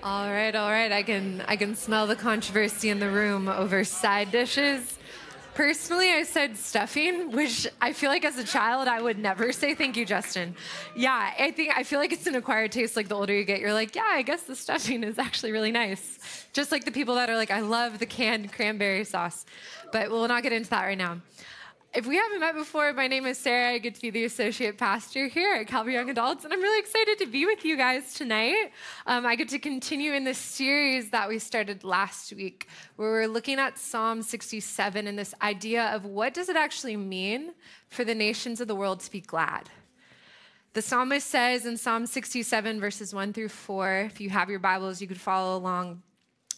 All right, all right. I can I can smell the controversy in the room over side dishes. Personally, I said stuffing, which I feel like as a child I would never say thank you, Justin. Yeah, I think I feel like it's an acquired taste. Like the older you get, you're like, yeah, I guess the stuffing is actually really nice. Just like the people that are like, I love the canned cranberry sauce. But we'll not get into that right now. If we haven't met before, my name is Sarah. I get to be the associate pastor here at Calvary Young Adults, and I'm really excited to be with you guys tonight. Um, I get to continue in this series that we started last week, where we're looking at Psalm 67 and this idea of what does it actually mean for the nations of the world to be glad. The psalmist says in Psalm 67, verses 1 through 4, if you have your Bibles, you could follow along.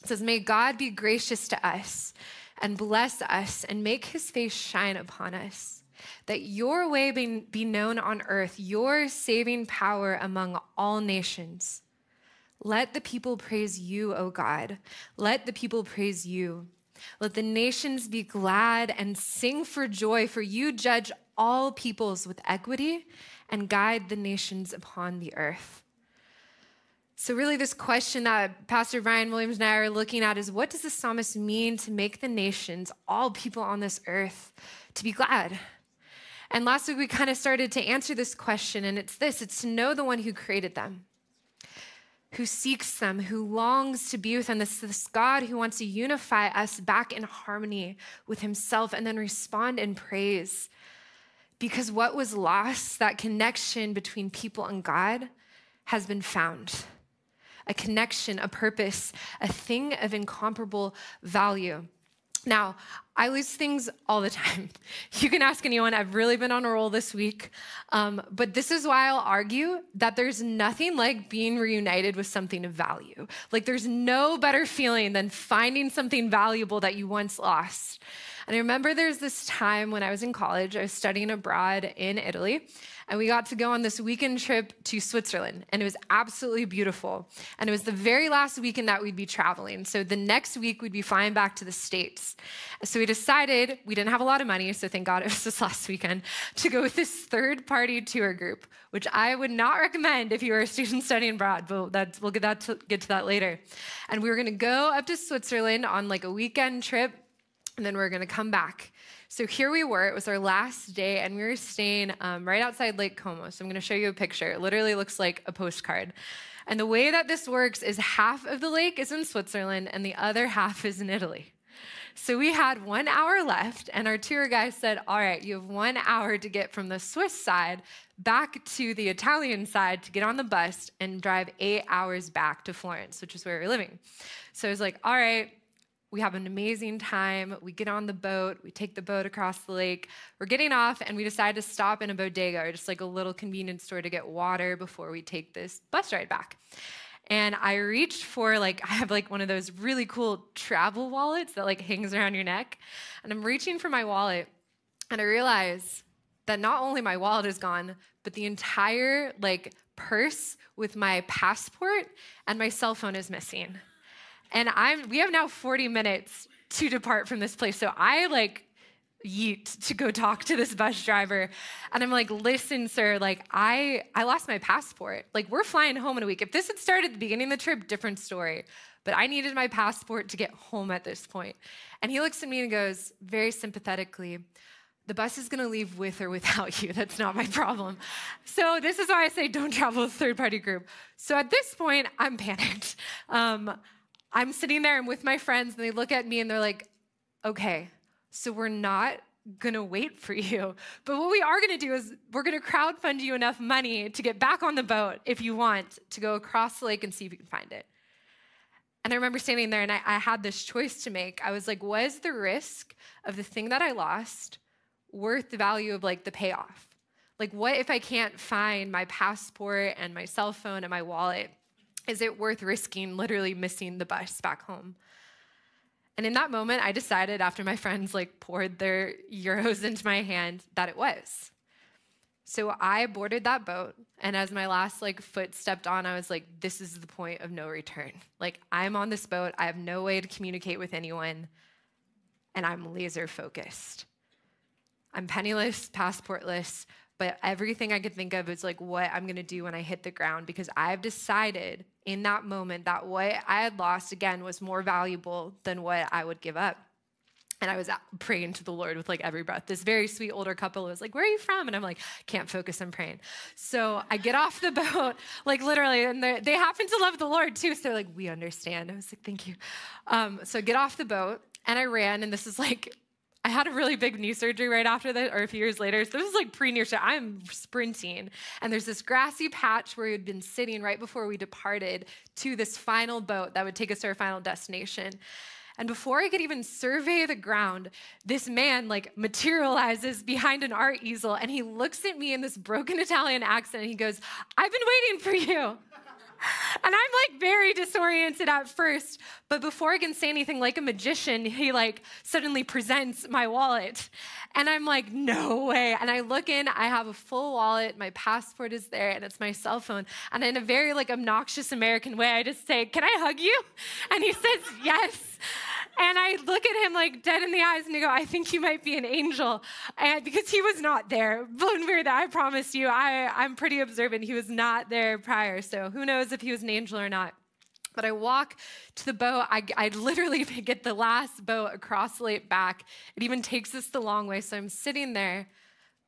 It says, May God be gracious to us and bless us and make his face shine upon us. That your way be, known on earth, your saving power among all nations. Let the people praise you, O God. Let the people praise you. Let the nations be glad and sing for joy, for you judge all peoples with equity and guide the nations upon the earth. So, really, this question that Pastor Brian Williams and I are looking at is what does the psalmist mean to make the nations, all people on this earth, to be glad? And last week we kind of started to answer this question, and it's this it's to know the one who created them, who seeks them, who longs to be with them. This, this God who wants to unify us back in harmony with himself and then respond in praise. Because what was lost, that connection between people and God, has been found a connection, a purpose, a thing of incomparable value. Now, I lose things all the time. You can ask anyone. I've really been on a roll this week. Um, but this is why I'll argue that there's nothing like being reunited with something of value. Like, there's no better feeling than finding something valuable that you once lost. And I remember there's this time when I was in college, I was studying abroad in Italy, and we got to go on this weekend trip to Switzerland, and it was absolutely beautiful. And it was the very last weekend that we'd be traveling. So the next week, we'd be flying back to the States. So we decided, we didn't have a lot of money, so thank God it was this last weekend, to go with this third party tour group, which I would not recommend if you were a student studying abroad, but that's, we'll get, that to, get to that later. And we were gonna go up to Switzerland on like a weekend trip, and then we we're gonna come back. So here we were, it was our last day, and we were staying um, right outside Lake Como. So I'm gonna show you a picture. It literally looks like a postcard. And the way that this works is half of the lake is in Switzerland, and the other half is in Italy. So we had one hour left, and our tour guide said, All right, you have one hour to get from the Swiss side back to the Italian side to get on the bus and drive eight hours back to Florence, which is where we're living. So I was like, All right, we have an amazing time. We get on the boat, we take the boat across the lake. We're getting off, and we decide to stop in a bodega or just like a little convenience store to get water before we take this bus ride back. And I reached for like I have like one of those really cool travel wallets that like hangs around your neck, and I'm reaching for my wallet, and I realize that not only my wallet is gone, but the entire like purse with my passport and my cell phone is missing. And I'm we have now 40 minutes to depart from this place. So I like yeet to go talk to this bus driver. And i'm like listen sir like i i lost my passport. Like we're flying home in a week. If this had started at the beginning of the trip different story. But i needed my passport to get home at this point. And he looks at me and goes very sympathetically the bus is going to leave with or without you. That's not my problem. So this is why i say don't travel with third party group. So at this point i'm panicked. Um, I'm sitting there and with my friends, and they look at me and they're like, okay, so we're not gonna wait for you. But what we are gonna do is we're gonna crowdfund you enough money to get back on the boat if you want to go across the lake and see if you can find it. And I remember standing there and I, I had this choice to make. I was like, was the risk of the thing that I lost worth the value of like the payoff? Like, what if I can't find my passport and my cell phone and my wallet? Is it worth risking literally missing the bus back home? And in that moment, I decided after my friends like poured their euros into my hand that it was. So I boarded that boat, and as my last like foot stepped on, I was like, "This is the point of no return. Like I'm on this boat. I have no way to communicate with anyone, and I'm laser focused. I'm penniless, passportless, But everything I could think of is like what I'm gonna do when I hit the ground because I've decided in that moment that what I had lost again was more valuable than what I would give up. And I was praying to the Lord with like every breath. This very sweet older couple was like, Where are you from? And I'm like, Can't focus, I'm praying. So I get off the boat, like literally, and they happen to love the Lord too. So they're like, We understand. I was like, Thank you. Um, so I get off the boat and I ran, and this is like, I had a really big knee surgery right after that, or a few years later. So this is like pre knee surgery. I'm sprinting, and there's this grassy patch where we had been sitting right before we departed to this final boat that would take us to our final destination. And before I could even survey the ground, this man like materializes behind an art easel and he looks at me in this broken Italian accent and he goes, I've been waiting for you. And I'm like very disoriented at first, but before I can say anything like a magician, he like suddenly presents my wallet. And I'm like, no way. And I look in, I have a full wallet, my passport is there, and it's my cell phone. And in a very like obnoxious American way, I just say, Can I hug you? And he says, Yes. And I look at him like dead in the eyes and I go, I think you might be an angel. And because he was not there. When there, I promise you, I, I'm pretty observant. He was not there prior. So who knows if he was an angel or not. But I walk to the boat. I, I literally get the last boat across the lake back. It even takes us the long way. So I'm sitting there,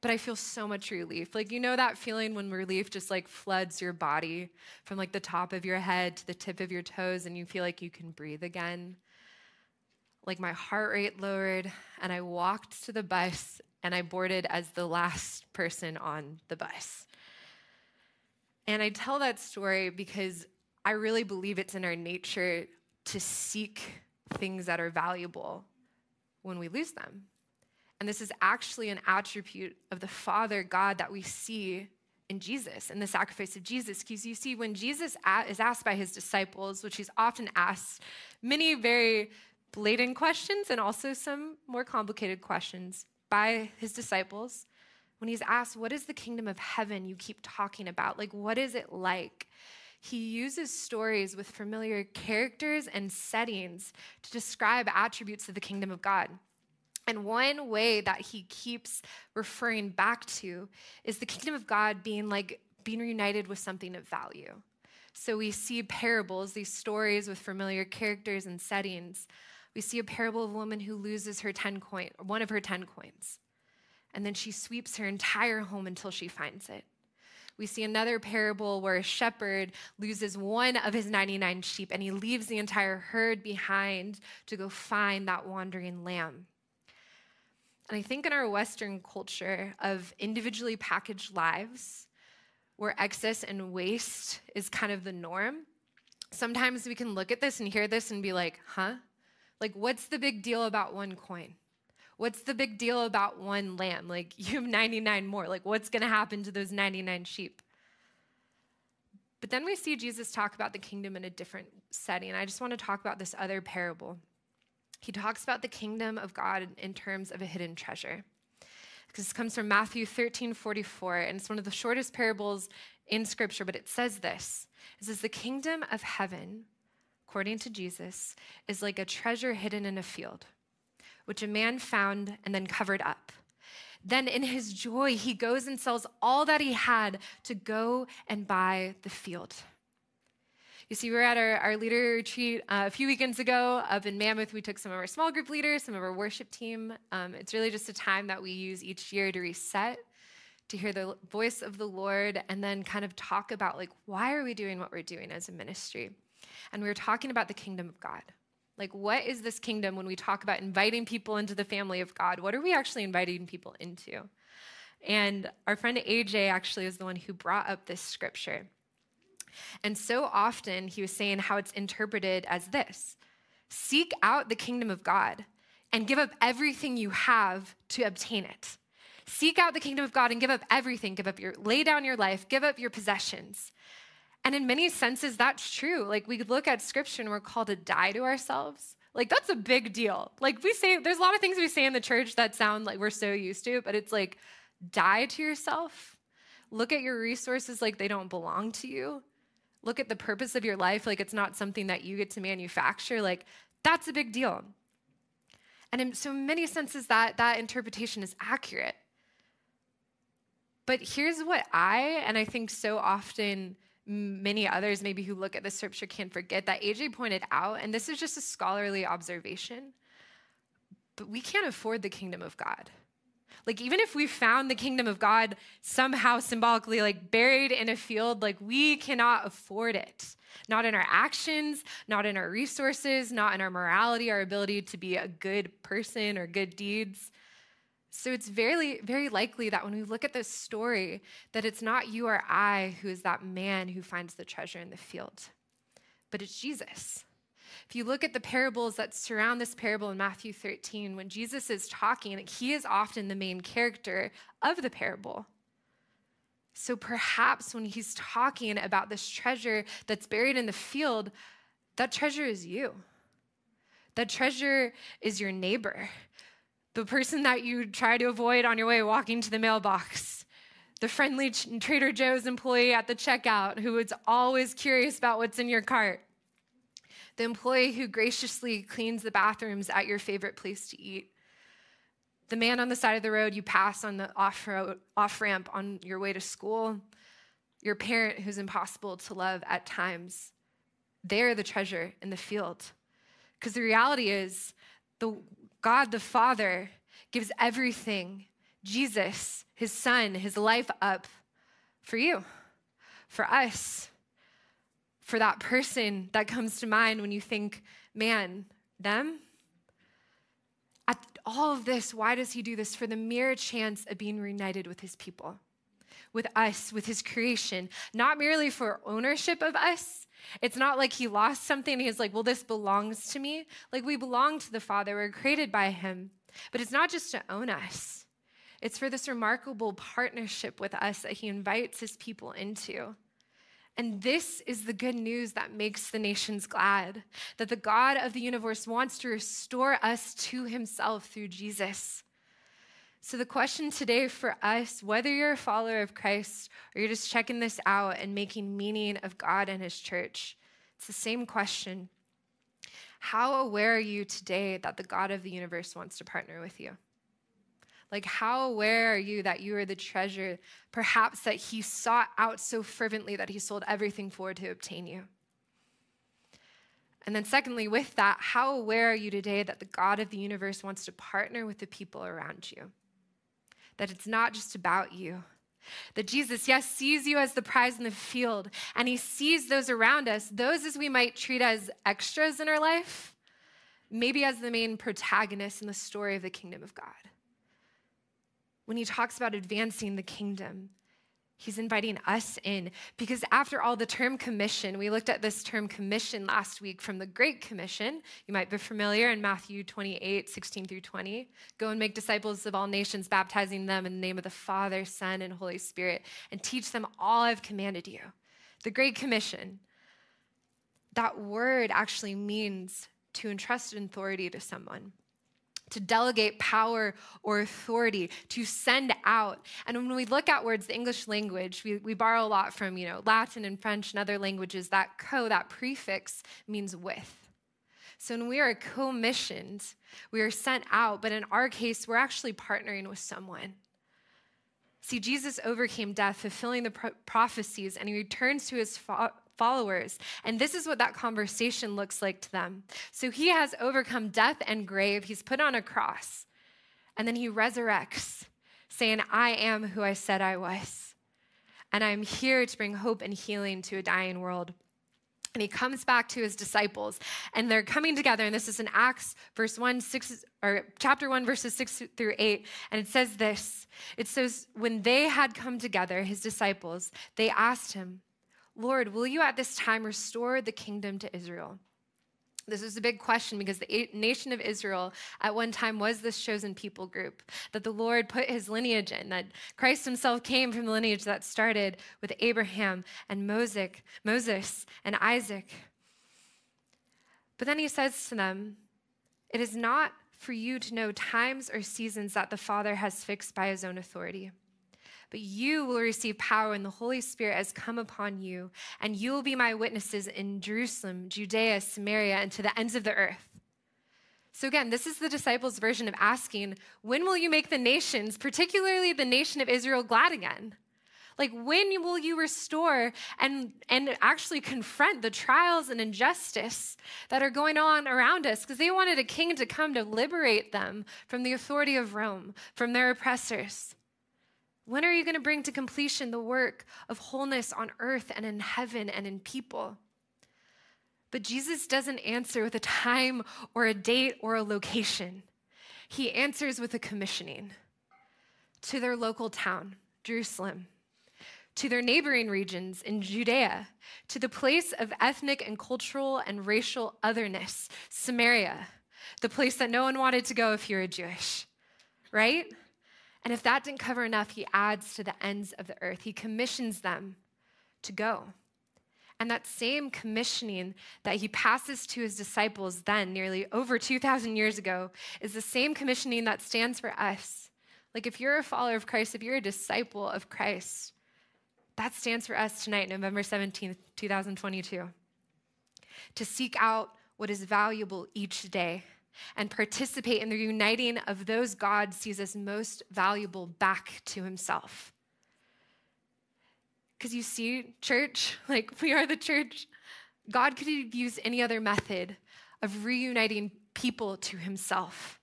but I feel so much relief. Like, you know that feeling when relief just like floods your body from like the top of your head to the tip of your toes, and you feel like you can breathe again? Like my heart rate lowered, and I walked to the bus and I boarded as the last person on the bus. And I tell that story because I really believe it's in our nature to seek things that are valuable when we lose them. And this is actually an attribute of the Father God that we see in Jesus, in the sacrifice of Jesus. Because you see, when Jesus is asked by his disciples, which he's often asked many very blatant questions and also some more complicated questions by his disciples when he's asked, What is the kingdom of heaven you keep talking about? Like, what is it like? He uses stories with familiar characters and settings to describe attributes of the kingdom of God. And one way that he keeps referring back to is the kingdom of God being like being reunited with something of value. So we see parables, these stories with familiar characters and settings we see a parable of a woman who loses her 10 coin, one of her 10 coins. And then she sweeps her entire home until she finds it. We see another parable where a shepherd loses one of his 99 sheep and he leaves the entire herd behind to go find that wandering lamb. And I think in our Western culture of individually packaged lives, where excess and waste is kind of the norm, sometimes we can look at this and hear this and be like, huh? Like, what's the big deal about one coin? What's the big deal about one lamb? Like, you have 99 more. Like, what's going to happen to those 99 sheep? But then we see Jesus talk about the kingdom in a different setting. I just want to talk about this other parable. He talks about the kingdom of God in terms of a hidden treasure. Because this comes from Matthew 13 44, and it's one of the shortest parables in scripture, but it says this It says, The kingdom of heaven according to Jesus, is like a treasure hidden in a field, which a man found and then covered up. Then, in his joy, he goes and sells all that he had to go and buy the field. You see, we were at our, our leader retreat uh, a few weekends ago up in Mammoth. We took some of our small group leaders, some of our worship team. Um, it's really just a time that we use each year to reset, to hear the voice of the Lord, and then kind of talk about like, why are we doing what we're doing as a ministry? And we were talking about the kingdom of God. Like, what is this kingdom when we talk about inviting people into the family of God? What are we actually inviting people into? And our friend AJ actually is the one who brought up this scripture. And so often he was saying how it's interpreted as this Seek out the kingdom of God and give up everything you have to obtain it. Seek out the kingdom of God and give up everything. Give up your, lay down your life, give up your possessions. And in many senses, that's true. Like we look at scripture and we're called to die to ourselves. Like that's a big deal. Like we say, there's a lot of things we say in the church that sound like we're so used to, but it's like die to yourself. Look at your resources like they don't belong to you. Look at the purpose of your life like it's not something that you get to manufacture. Like that's a big deal. And in so many senses, that, that interpretation is accurate. But here's what I, and I think so often many others maybe who look at the scripture can forget that AJ pointed out, and this is just a scholarly observation, but we can't afford the kingdom of God. Like, even if we found the kingdom of God somehow symbolically, like buried in a field, like we cannot afford it. Not in our actions, not in our resources, not in our morality, our ability to be a good person or good deeds. So it's very, very likely that when we look at this story, that it's not you or I who is that man who finds the treasure in the field, but it's Jesus. If you look at the parables that surround this parable in Matthew 13, when Jesus is talking, he is often the main character of the parable. So perhaps when he's talking about this treasure that's buried in the field, that treasure is you. That treasure is your neighbor the person that you try to avoid on your way walking to the mailbox, the friendly Trader Joe's employee at the checkout who is always curious about what's in your cart, the employee who graciously cleans the bathrooms at your favorite place to eat, the man on the side of the road you pass on the off, off ramp on your way to school, your parent who's impossible to love at times. They're the treasure in the field. Because the reality is, the God the Father gives everything, Jesus, his son, his life up for you, for us, for that person that comes to mind when you think, man, them? At all of this, why does he do this? For the mere chance of being reunited with his people, with us, with his creation, not merely for ownership of us, it's not like he lost something he's like, well, this belongs to me. Like we belong to the Father, we're created by him. But it's not just to own us, it's for this remarkable partnership with us that he invites his people into. And this is the good news that makes the nations glad that the God of the universe wants to restore us to himself through Jesus. So, the question today for us, whether you're a follower of Christ or you're just checking this out and making meaning of God and His church, it's the same question. How aware are you today that the God of the universe wants to partner with you? Like, how aware are you that you are the treasure, perhaps that He sought out so fervently that He sold everything for to obtain you? And then, secondly, with that, how aware are you today that the God of the universe wants to partner with the people around you? That it's not just about you. That Jesus, yes, sees you as the prize in the field, and he sees those around us, those as we might treat as extras in our life, maybe as the main protagonists in the story of the kingdom of God. When he talks about advancing the kingdom, He's inviting us in because, after all, the term commission, we looked at this term commission last week from the Great Commission. You might be familiar in Matthew 28 16 through 20. Go and make disciples of all nations, baptizing them in the name of the Father, Son, and Holy Spirit, and teach them all I've commanded you. The Great Commission. That word actually means to entrust authority to someone to delegate power or authority, to send out. And when we look at words, the English language, we, we borrow a lot from, you know, Latin and French and other languages. That co, that prefix means with. So when we are commissioned, we are sent out, but in our case, we're actually partnering with someone. See, Jesus overcame death, fulfilling the pro- prophecies, and he returns to his fa- followers. And this is what that conversation looks like to them. So he has overcome death and grave, he's put on a cross, and then he resurrects, saying, I am who I said I was. And I'm here to bring hope and healing to a dying world. And he comes back to his disciples, and they're coming together. And this is in Acts, verse 1, 6, or chapter 1, verses 6 through 8. And it says this It says, When they had come together, his disciples, they asked him, Lord, will you at this time restore the kingdom to Israel? This is a big question because the nation of Israel at one time was this chosen people group that the Lord put his lineage in, that Christ himself came from the lineage that started with Abraham and Moses and Isaac. But then he says to them, It is not for you to know times or seasons that the Father has fixed by his own authority but you will receive power when the Holy Spirit has come upon you, and you will be my witnesses in Jerusalem, Judea, Samaria, and to the ends of the earth. So, again, this is the disciples' version of asking, When will you make the nations, particularly the nation of Israel, glad again? Like, when will you restore and, and actually confront the trials and injustice that are going on around us? Because they wanted a king to come to liberate them from the authority of Rome, from their oppressors. When are you going to bring to completion the work of wholeness on earth and in heaven and in people? But Jesus doesn't answer with a time or a date or a location. He answers with a commissioning to their local town, Jerusalem, to their neighboring regions in Judea, to the place of ethnic and cultural and racial otherness, Samaria, the place that no one wanted to go if you were Jewish, right? And if that didn't cover enough, he adds to the ends of the earth. He commissions them to go. And that same commissioning that he passes to his disciples then, nearly over 2,000 years ago, is the same commissioning that stands for us. Like if you're a follower of Christ, if you're a disciple of Christ, that stands for us tonight, November 17th, 2022. To seek out what is valuable each day and participate in the uniting of those God sees as most valuable back to himself. Because you see, church, like we are the church, God could used any other method of reuniting people to himself,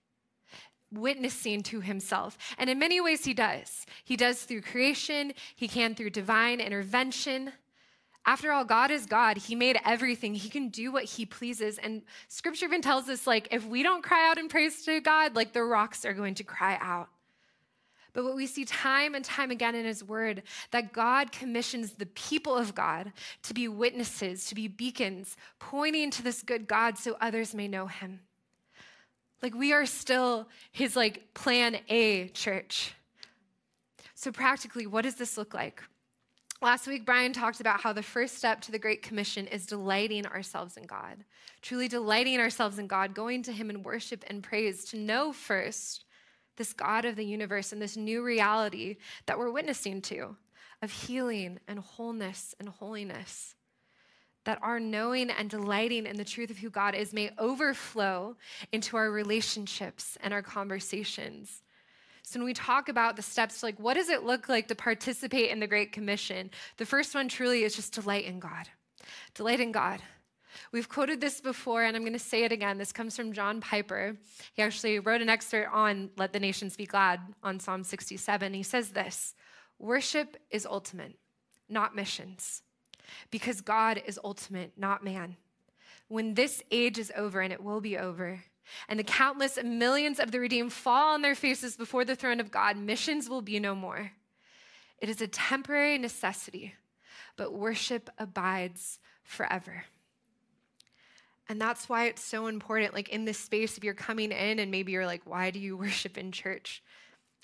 witnessing to himself. And in many ways, he does. He does through creation, he can through divine intervention. After all, God is God. He made everything. He can do what he pleases. And scripture even tells us like if we don't cry out in praise to God, like the rocks are going to cry out. But what we see time and time again in his word, that God commissions the people of God to be witnesses, to be beacons, pointing to this good God so others may know him. Like we are still his like plan A church. So practically, what does this look like? Last week, Brian talked about how the first step to the Great Commission is delighting ourselves in God, truly delighting ourselves in God, going to Him in worship and praise, to know first this God of the universe and this new reality that we're witnessing to of healing and wholeness and holiness. That our knowing and delighting in the truth of who God is may overflow into our relationships and our conversations. So, when we talk about the steps, like what does it look like to participate in the Great Commission? The first one truly is just delight in God. Delight in God. We've quoted this before, and I'm going to say it again. This comes from John Piper. He actually wrote an excerpt on Let the Nations Be Glad on Psalm 67. He says this Worship is ultimate, not missions, because God is ultimate, not man. When this age is over, and it will be over, and the countless millions of the redeemed fall on their faces before the throne of God, missions will be no more. It is a temporary necessity, but worship abides forever. And that's why it's so important. Like in this space, if you're coming in and maybe you're like, why do you worship in church?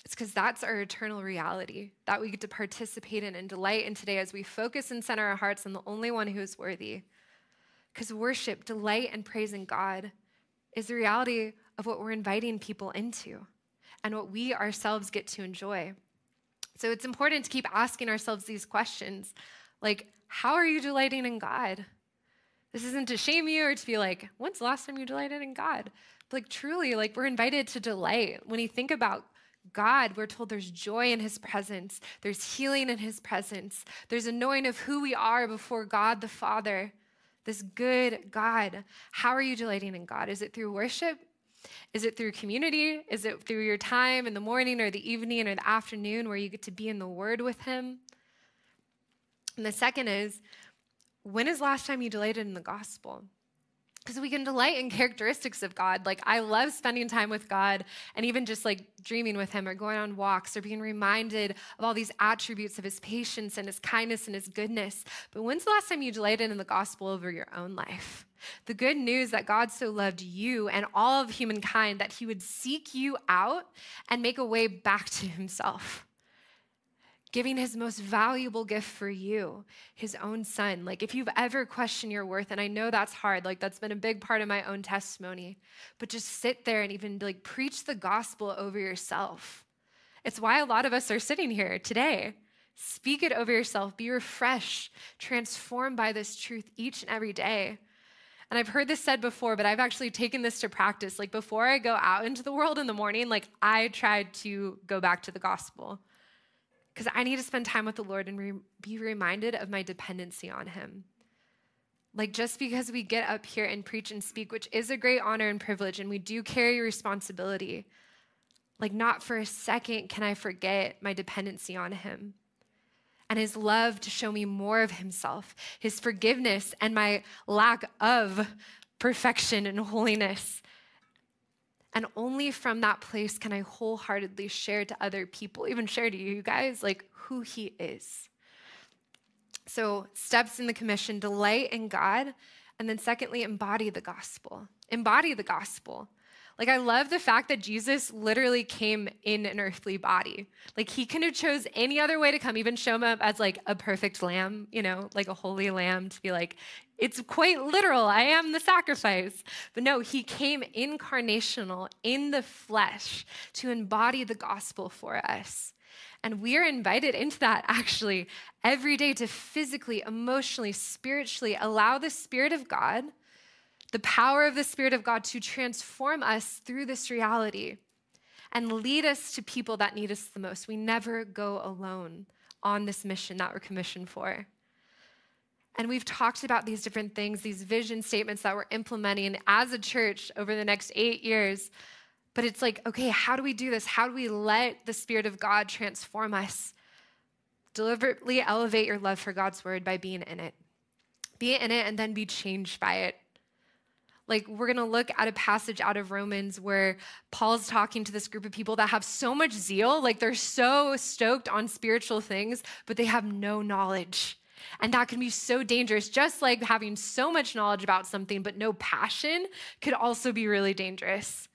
It's because that's our eternal reality that we get to participate in and delight in today as we focus and center our hearts on the only one who is worthy. Because worship, delight, and praise in God is the reality of what we're inviting people into and what we ourselves get to enjoy. So it's important to keep asking ourselves these questions like, how are you delighting in God? This isn't to shame you or to be like, when's the last time you delighted in God? But like truly, like we're invited to delight. When you think about God, we're told there's joy in his presence, there's healing in his presence, there's a knowing of who we are before God the Father, this good God. How are you delighting in God? Is it through worship? Is it through community? Is it through your time in the morning or the evening or the afternoon where you get to be in the Word with Him? And the second is, when is last time you delighted in the gospel? Because we can delight in characteristics of God. Like, I love spending time with God and even just like dreaming with Him or going on walks or being reminded of all these attributes of His patience and His kindness and His goodness. But when's the last time you delighted in the gospel over your own life? The good news that God so loved you and all of humankind that He would seek you out and make a way back to Himself giving his most valuable gift for you, his own son. Like, if you've ever questioned your worth, and I know that's hard, like, that's been a big part of my own testimony, but just sit there and even like preach the gospel over yourself. It's why a lot of us are sitting here today. Speak it over yourself, be refreshed, transformed by this truth each and every day. And I've heard this said before, but I've actually taken this to practice. Like before I go out into the world in the morning, like I tried to go back to the gospel because I need to spend time with the Lord and re- be reminded of my dependency on Him. Like, just because we get up here and preach and speak, which is a great honor and privilege, and we do carry responsibility, like, not for a second can I forget my dependency on Him and His love to show me more of Himself, His forgiveness, and my lack of perfection and holiness. And only from that place can I wholeheartedly share to other people, even share to you guys, like who He is. So, steps in the commission delight in God. And then, secondly, embody the gospel. Embody the gospel. Like, I love the fact that Jesus literally came in an earthly body. Like, he could have chose any other way to come, even show up as like a perfect lamb, you know, like a holy lamb to be like, it's quite literal. I am the sacrifice. But no, he came incarnational in the flesh to embody the gospel for us. And we are invited into that actually every day to physically, emotionally, spiritually allow the Spirit of God, the power of the Spirit of God to transform us through this reality and lead us to people that need us the most. We never go alone on this mission that we're commissioned for. And we've talked about these different things, these vision statements that we're implementing as a church over the next eight years. But it's like, okay, how do we do this? How do we let the Spirit of God transform us? Deliberately elevate your love for God's word by being in it. Be in it and then be changed by it. Like, we're gonna look at a passage out of Romans where Paul's talking to this group of people that have so much zeal, like, they're so stoked on spiritual things, but they have no knowledge. And that can be so dangerous. Just like having so much knowledge about something, but no passion could also be really dangerous.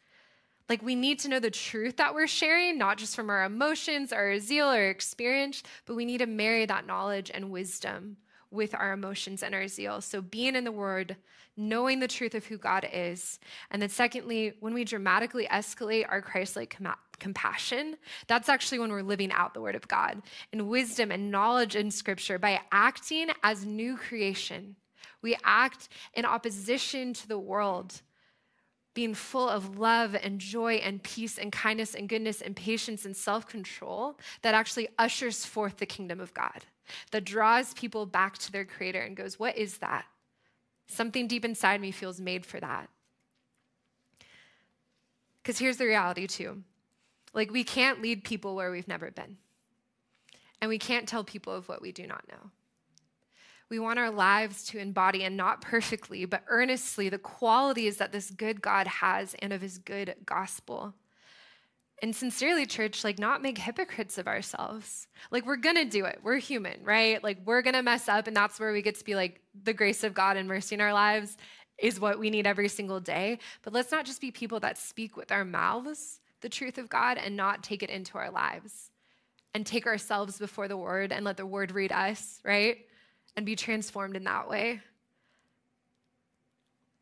Like, we need to know the truth that we're sharing, not just from our emotions, our zeal, or experience, but we need to marry that knowledge and wisdom with our emotions and our zeal. So, being in the Word, knowing the truth of who God is. And then, secondly, when we dramatically escalate our Christ like com- compassion, that's actually when we're living out the Word of God in wisdom and knowledge in Scripture by acting as new creation. We act in opposition to the world being full of love and joy and peace and kindness and goodness and patience and self control that actually ushers forth the kingdom of God, that draws people back to their creator and goes, What is that? Something deep inside me feels made for that. Because here's the reality, too like, we can't lead people where we've never been, and we can't tell people of what we do not know. We want our lives to embody, and not perfectly, but earnestly, the qualities that this good God has and of his good gospel. And sincerely, church, like not make hypocrites of ourselves. Like we're gonna do it. We're human, right? Like we're gonna mess up, and that's where we get to be like the grace of God and mercy in our lives is what we need every single day. But let's not just be people that speak with our mouths the truth of God and not take it into our lives and take ourselves before the word and let the word read us, right? and be transformed in that way.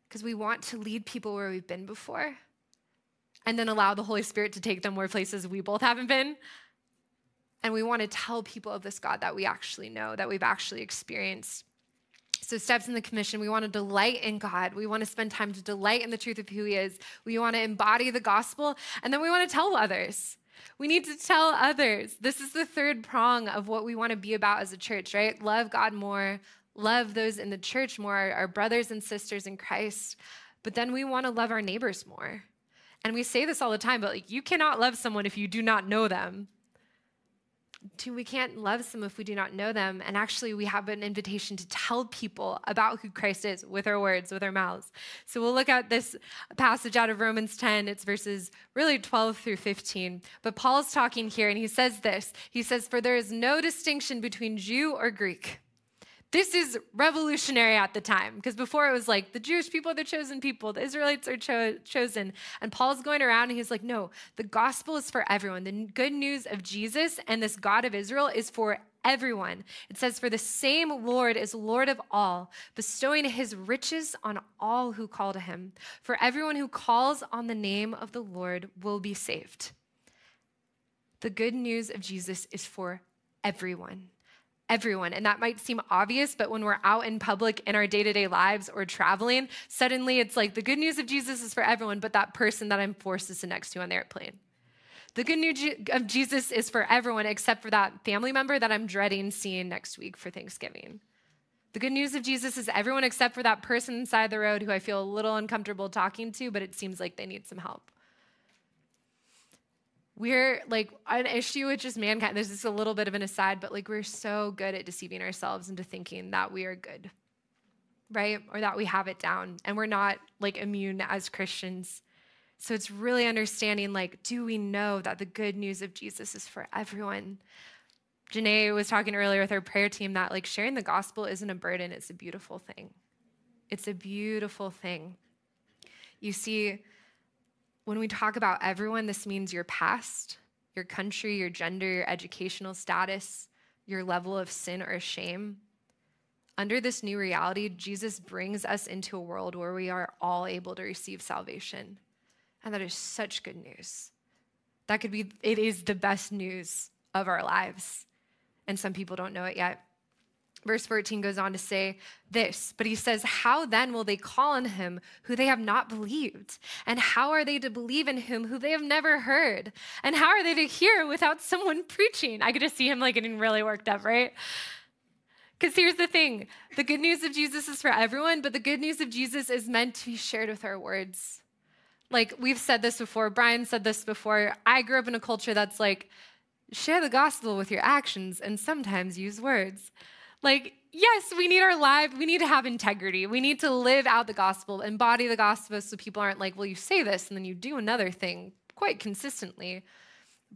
Because we want to lead people where we've been before and then allow the Holy Spirit to take them where places we both haven't been. And we want to tell people of this God that we actually know, that we've actually experienced. So, steps in the commission, we want to delight in God. We want to spend time to delight in the truth of who He is. We want to embody the gospel, and then we want to tell others. We need to tell others. This is the third prong of what we want to be about as a church, right? Love God more, love those in the church more, our brothers and sisters in Christ. But then we want to love our neighbors more. And we say this all the time, but like you cannot love someone if you do not know them we can't love some if we do not know them. And actually, we have an invitation to tell people about who Christ is with our words, with our mouths. So we'll look at this passage out of Romans 10. It's verses really 12 through 15. But Paul's talking here, and he says this He says, For there is no distinction between Jew or Greek this is revolutionary at the time because before it was like the Jewish people are the chosen people, the Israelites are cho- chosen. And Paul's going around and he's like, no, the gospel is for everyone. The good news of Jesus and this God of Israel is for everyone. It says, For the same Lord is Lord of all, bestowing his riches on all who call to him. For everyone who calls on the name of the Lord will be saved. The good news of Jesus is for everyone everyone. And that might seem obvious, but when we're out in public in our day to day lives or traveling, suddenly it's like the good news of Jesus is for everyone, but that person that I'm forced to sit next to on the airplane. The good news of Jesus is for everyone except for that family member that I'm dreading seeing next week for Thanksgiving. The good news of Jesus is everyone except for that person inside the road who I feel a little uncomfortable talking to, but it seems like they need some help. We're like an issue with just mankind. There's just a little bit of an aside, but like we're so good at deceiving ourselves into thinking that we are good, right? Or that we have it down and we're not like immune as Christians. So it's really understanding like, do we know that the good news of Jesus is for everyone? Janae was talking earlier with her prayer team that like sharing the gospel isn't a burden, it's a beautiful thing. It's a beautiful thing. You see, when we talk about everyone, this means your past, your country, your gender, your educational status, your level of sin or shame. Under this new reality, Jesus brings us into a world where we are all able to receive salvation. And that is such good news. That could be, it is the best news of our lives. And some people don't know it yet. Verse 14 goes on to say this, but he says, How then will they call on him who they have not believed? And how are they to believe in him who they have never heard? And how are they to hear without someone preaching? I could just see him like getting really worked up, right? Because here's the thing the good news of Jesus is for everyone, but the good news of Jesus is meant to be shared with our words. Like we've said this before, Brian said this before. I grew up in a culture that's like, share the gospel with your actions and sometimes use words. Like, yes, we need our life, we need to have integrity. We need to live out the gospel, embody the gospel so people aren't like, well, you say this and then you do another thing quite consistently.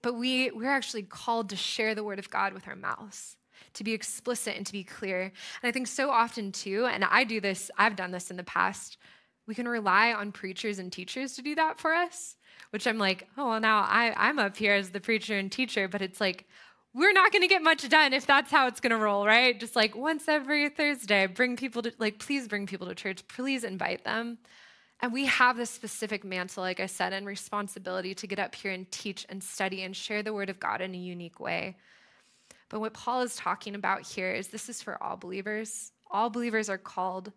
But we, we're actually called to share the word of God with our mouths to be explicit and to be clear. And I think so often, too, and I do this, I've done this in the past, we can rely on preachers and teachers to do that for us, which I'm like, oh, well, now I, I'm up here as the preacher and teacher, but it's like, we're not going to get much done if that's how it's going to roll, right? Just like once every Thursday, bring people to, like, please bring people to church, please invite them. And we have this specific mantle, like I said, and responsibility to get up here and teach and study and share the word of God in a unique way. But what Paul is talking about here is this is for all believers. All believers are called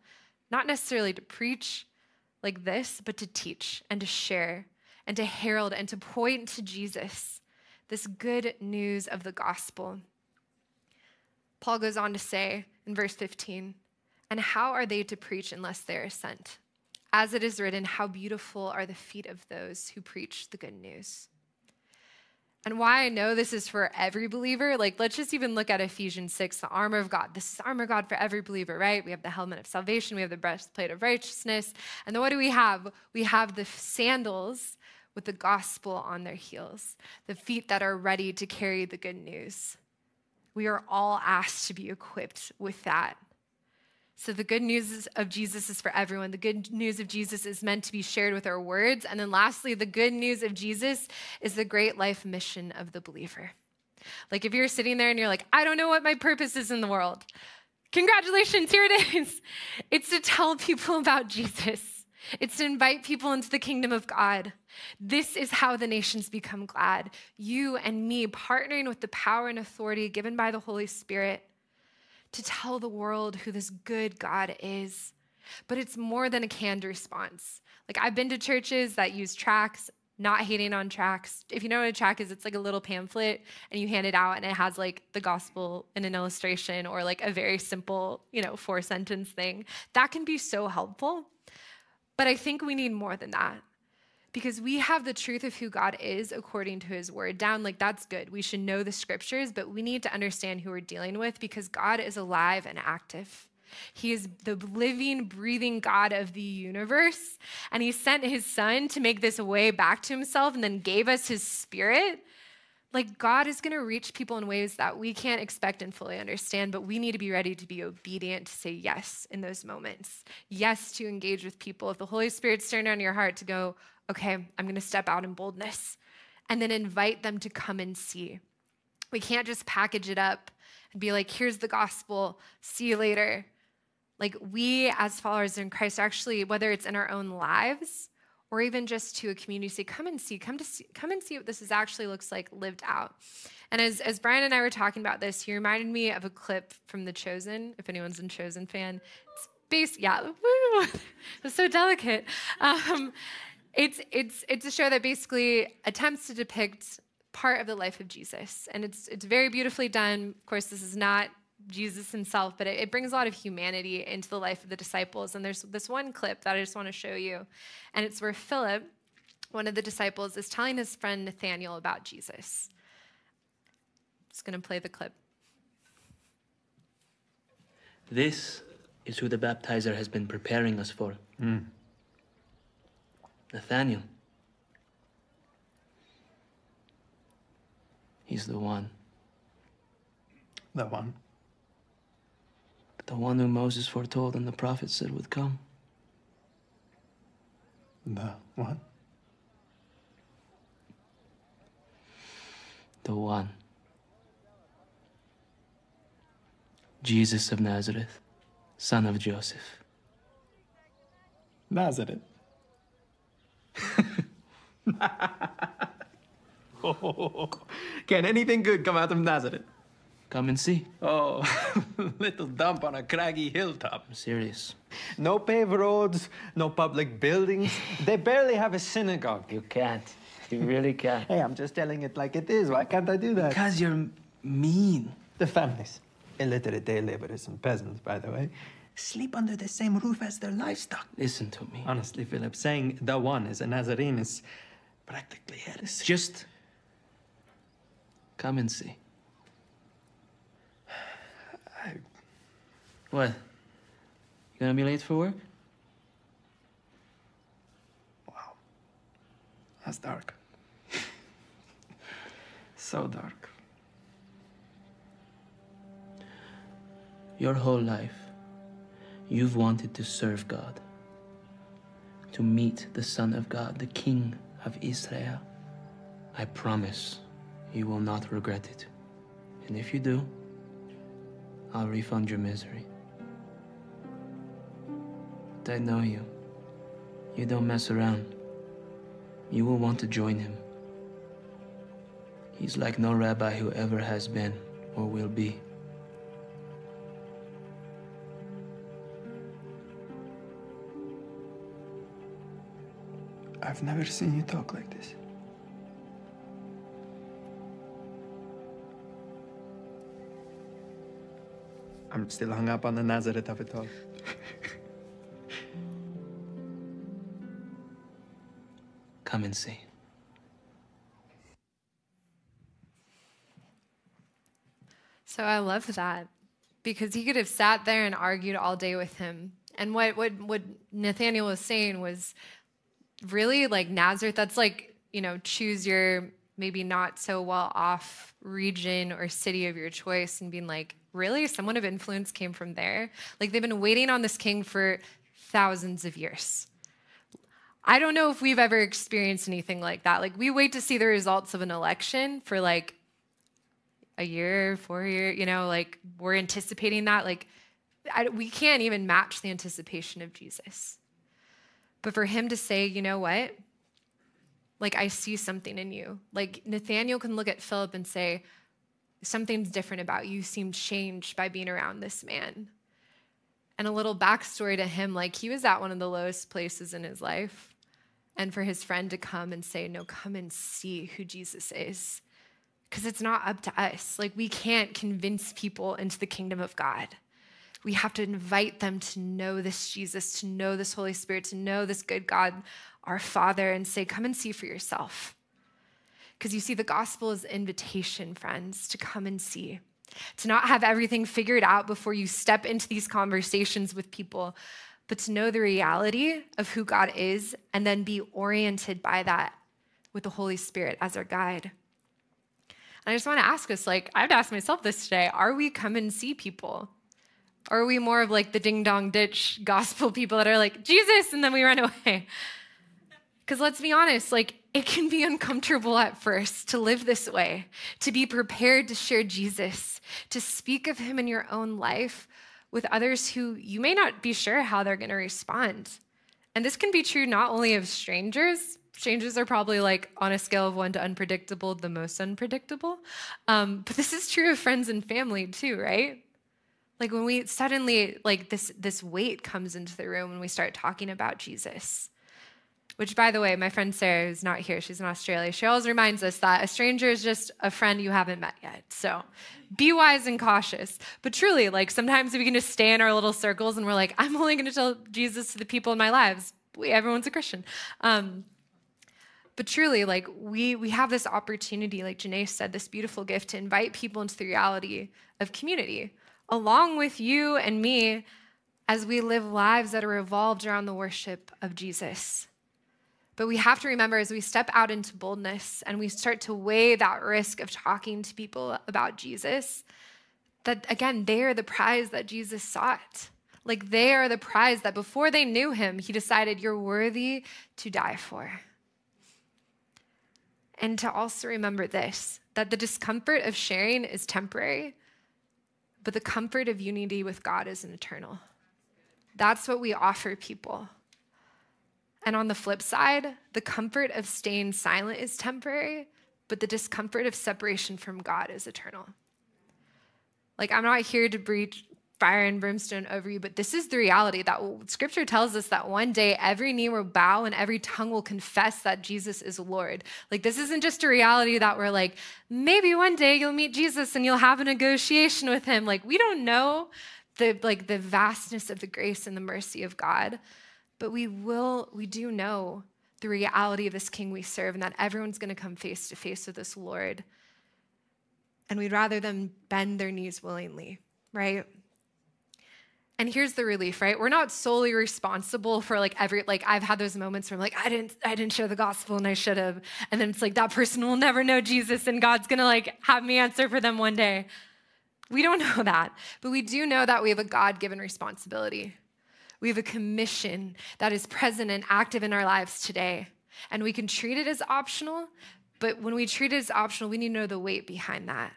not necessarily to preach like this, but to teach and to share and to herald and to point to Jesus this good news of the gospel. Paul goes on to say in verse 15, and how are they to preach unless they are sent? As it is written, how beautiful are the feet of those who preach the good news. And why I know this is for every believer, like let's just even look at Ephesians 6, the armor of God. This is armor of God for every believer, right? We have the helmet of salvation, we have the breastplate of righteousness. And then what do we have? We have the sandals with the gospel on their heels, the feet that are ready to carry the good news. We are all asked to be equipped with that. So, the good news of Jesus is for everyone. The good news of Jesus is meant to be shared with our words. And then, lastly, the good news of Jesus is the great life mission of the believer. Like, if you're sitting there and you're like, I don't know what my purpose is in the world, congratulations, here it is. It's to tell people about Jesus. It's to invite people into the kingdom of God. This is how the nations become glad. You and me partnering with the power and authority given by the Holy Spirit to tell the world who this good God is. But it's more than a canned response. Like, I've been to churches that use tracts, not hating on tracts. If you know what a tract is, it's like a little pamphlet and you hand it out and it has like the gospel in an illustration or like a very simple, you know, four sentence thing. That can be so helpful. But I think we need more than that because we have the truth of who God is according to his word down. Like, that's good. We should know the scriptures, but we need to understand who we're dealing with because God is alive and active. He is the living, breathing God of the universe. And he sent his son to make this way back to himself and then gave us his spirit like, God is going to reach people in ways that we can't expect and fully understand, but we need to be ready to be obedient to say yes in those moments. Yes to engage with people. If the Holy Spirit's stirring on your heart to go, okay, I'm going to step out in boldness, and then invite them to come and see. We can't just package it up and be like, here's the gospel, see you later. Like, we as followers in Christ, actually, whether it's in our own lives or even just to a community, say, come and see, come to see, come and see what this is actually looks like lived out. And as, as Brian and I were talking about this, he reminded me of a clip from The Chosen, if anyone's a Chosen fan. It's based, yeah, woo, it was so delicate. Um, it's, it's, it's a show that basically attempts to depict part of the life of Jesus. And it's, it's very beautifully done. Of course, this is not Jesus himself, but it, it, brings a lot of humanity into the life of the disciples. And there's this one clip that I just want to show you. And it's where Philip, one of the disciples, is telling his friend Nathaniel about Jesus. I'm just going to play the clip. This is who the baptizer has been preparing us for. Mm. Nathaniel. He's the one. The one? The one who Moses foretold and the prophets said would come. The one? The one. Jesus of Nazareth, son of Joseph. Nazareth. Oh, can anything good come out of Nazareth? Come and see. Oh, little dump on a craggy hilltop. I'm serious. No paved roads, no public buildings. they barely have a synagogue. You can't. You really can't. hey, I'm just telling it like it is. Why can't I do that? Because you're mean. The families, illiterate day laborers and peasants, by the way, sleep under the same roof as their livestock. Listen to me. Honestly, Philip, saying the one is a Nazarene is practically heresy. Just come and see. What? You gonna be late for work? Wow. That's dark. so dark. Your whole life, you've wanted to serve God, to meet the Son of God, the King of Israel. I promise you will not regret it. And if you do, I'll refund your misery. I know you. You don't mess around. You will want to join him. He's like no rabbi who ever has been or will be. I've never seen you talk like this. I'm still hung up on the Nazareth of it all. Come and see. So I love that because he could have sat there and argued all day with him. And what, what, what Nathaniel was saying was really like Nazareth, that's like, you know, choose your maybe not so well off region or city of your choice and being like, really? Someone of influence came from there? Like they've been waiting on this king for thousands of years. I don't know if we've ever experienced anything like that. Like we wait to see the results of an election for like a year, four year, you know, like we're anticipating that. Like I, we can't even match the anticipation of Jesus. But for him to say, you know what? Like I see something in you. Like Nathaniel can look at Philip and say, something's different about you. You seem changed by being around this man. And a little backstory to him, like he was at one of the lowest places in his life and for his friend to come and say, No, come and see who Jesus is. Because it's not up to us. Like, we can't convince people into the kingdom of God. We have to invite them to know this Jesus, to know this Holy Spirit, to know this good God, our Father, and say, Come and see for yourself. Because you see, the gospel is invitation, friends, to come and see, to not have everything figured out before you step into these conversations with people, but to know the reality of who God is and then be oriented by that with the Holy Spirit as our guide. And I just want to ask us like, I have to ask myself this today are we come and see people? Or are we more of like the ding dong ditch gospel people that are like, Jesus, and then we run away? Because let's be honest, like, it can be uncomfortable at first to live this way, to be prepared to share Jesus, to speak of him in your own life with others who you may not be sure how they're going to respond. And this can be true not only of strangers, strangers are probably like on a scale of one to unpredictable, the most unpredictable. Um, but this is true of friends and family too, right? Like when we suddenly like this this weight comes into the room when we start talking about Jesus. Which, by the way, my friend Sarah is not here. She's in Australia. She always reminds us that a stranger is just a friend you haven't met yet. So be wise and cautious. But truly, like sometimes we can just stay in our little circles and we're like, I'm only going to tell Jesus to the people in my lives. Everyone's a Christian. Um, but truly, like we we have this opportunity, like Janae said, this beautiful gift to invite people into the reality of community, along with you and me, as we live lives that are revolved around the worship of Jesus. But we have to remember as we step out into boldness and we start to weigh that risk of talking to people about Jesus, that again, they are the prize that Jesus sought. Like they are the prize that before they knew him, he decided you're worthy to die for. And to also remember this that the discomfort of sharing is temporary, but the comfort of unity with God is an eternal. That's what we offer people. And on the flip side, the comfort of staying silent is temporary, but the discomfort of separation from God is eternal. Like, I'm not here to breach fire and brimstone over you, but this is the reality that scripture tells us that one day every knee will bow and every tongue will confess that Jesus is Lord. Like, this isn't just a reality that we're like, maybe one day you'll meet Jesus and you'll have a negotiation with him. Like, we don't know the like the vastness of the grace and the mercy of God. But we will, we do know the reality of this king we serve and that everyone's going to come face to face with this Lord. And we'd rather them bend their knees willingly, right? And here's the relief, right? We're not solely responsible for like every like I've had those moments where I'm like I didn't I didn't share the gospel and I should have. And then it's like that person will never know Jesus and God's going to like have me answer for them one day. We don't know that, but we do know that we have a God-given responsibility we have a commission that is present and active in our lives today. And we can treat it as optional, but when we treat it as optional, we need to know the weight behind that.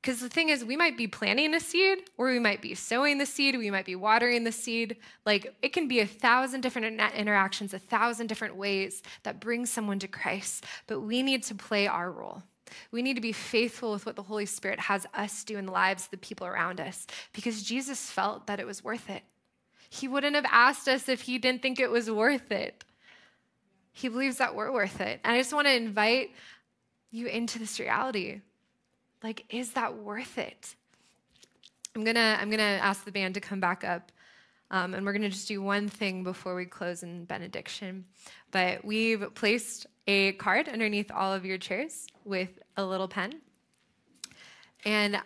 Because the thing is, we might be planting a seed, or we might be sowing the seed, we might be watering the seed. Like it can be a thousand different interactions, a thousand different ways that bring someone to Christ. But we need to play our role. We need to be faithful with what the Holy Spirit has us do in the lives of the people around us because Jesus felt that it was worth it. He wouldn't have asked us if he didn't think it was worth it. He believes that we're worth it. And I just want to invite you into this reality. Like, is that worth it? I'm gonna, I'm gonna ask the band to come back up. Um, and we're to just do one thing before we close in benediction. But we've placed a card underneath all of your chairs with a little pen. And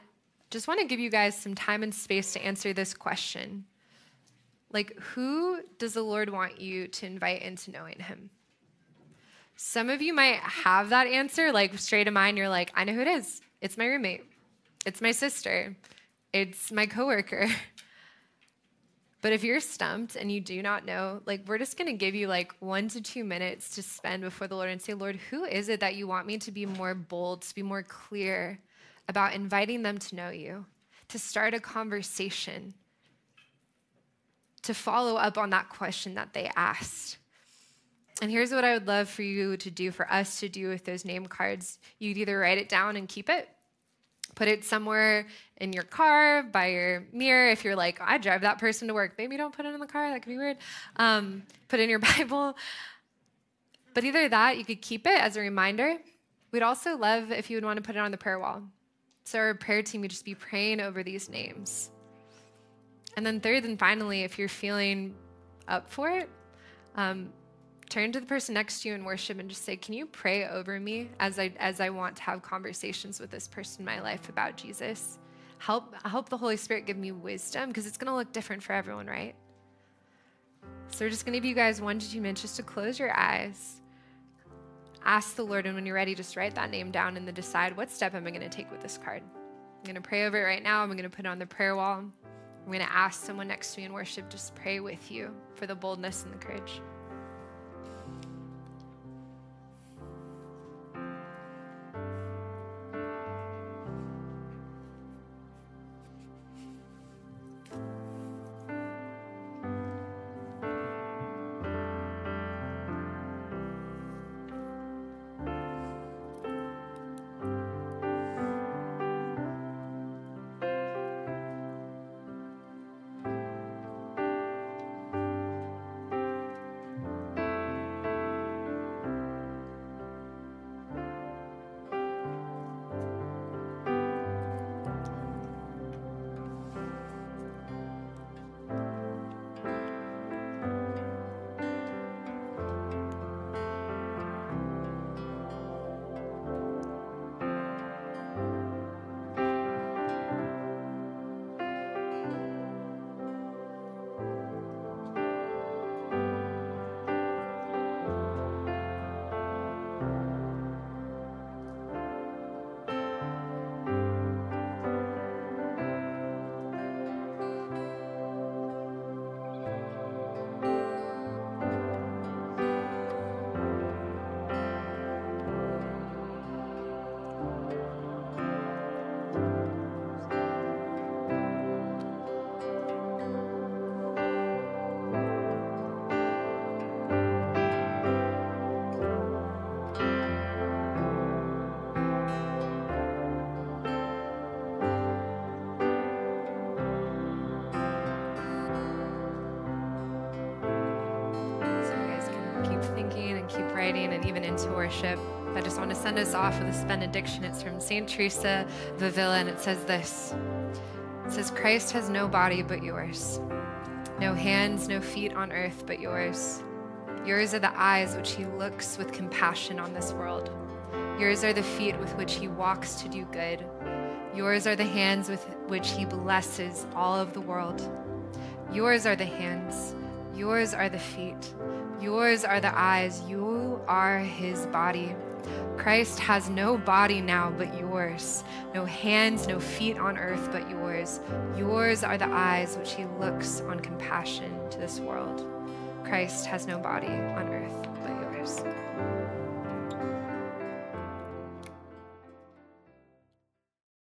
just want to give you guys some time and space to answer this question like, who does the Lord want you to invite into knowing Him? Some of you might have that answer, like straight of mind. You're like, I know who it is. It's my roommate. It's my sister. It's my coworker. But if you're stumped and you do not know, like we're just to give you like one to two minutes to spend before the Lord and say, Lord, who is it that you want me to be more bold, to be more clear about inviting them to know you, to start a conversation? To follow up on that question that they asked. And here's what I would love for you to do, for us to do with those name cards. You'd either write it down and keep it, put it somewhere in your car, by your mirror. If you're like, I drive that person to work, maybe don't put it in the car, that could be weird. Um, put it in your Bible. But either that, you could keep it as a reminder. We'd also love if you would want to put it on the prayer wall. So our prayer team would just be praying over these names. And then, third and finally, if you're feeling up for it, um, turn to the person next to you in worship and just say, "Can you pray over me as I as I want to have conversations with this person in my life about Jesus? Help help the Holy Spirit give me wisdom because it's going to look different for everyone, right?" So we're just going to give you guys one to two minutes just to close your eyes. Ask the Lord, and when you're ready, just write that name down and then decide what step am I going to take with this card. I'm going to pray over it right now. I'm going to put it on the prayer wall. I'm going to ask someone next to me in worship just pray with you for the boldness and the courage. Worship. I just want to send us off with this benediction. It's from St. Teresa of Avila, and it says this It says, Christ has no body but yours, no hands, no feet on earth but yours. Yours are the eyes which he looks with compassion on this world. Yours are the feet with which he walks to do good. Yours are the hands with which he blesses all of the world. Yours are the hands. Yours are the feet. Yours are the eyes. You are his body. Christ has no body now but yours, no hands, no feet on earth but yours. Yours are the eyes which he looks on compassion to this world. Christ has no body on earth but yours.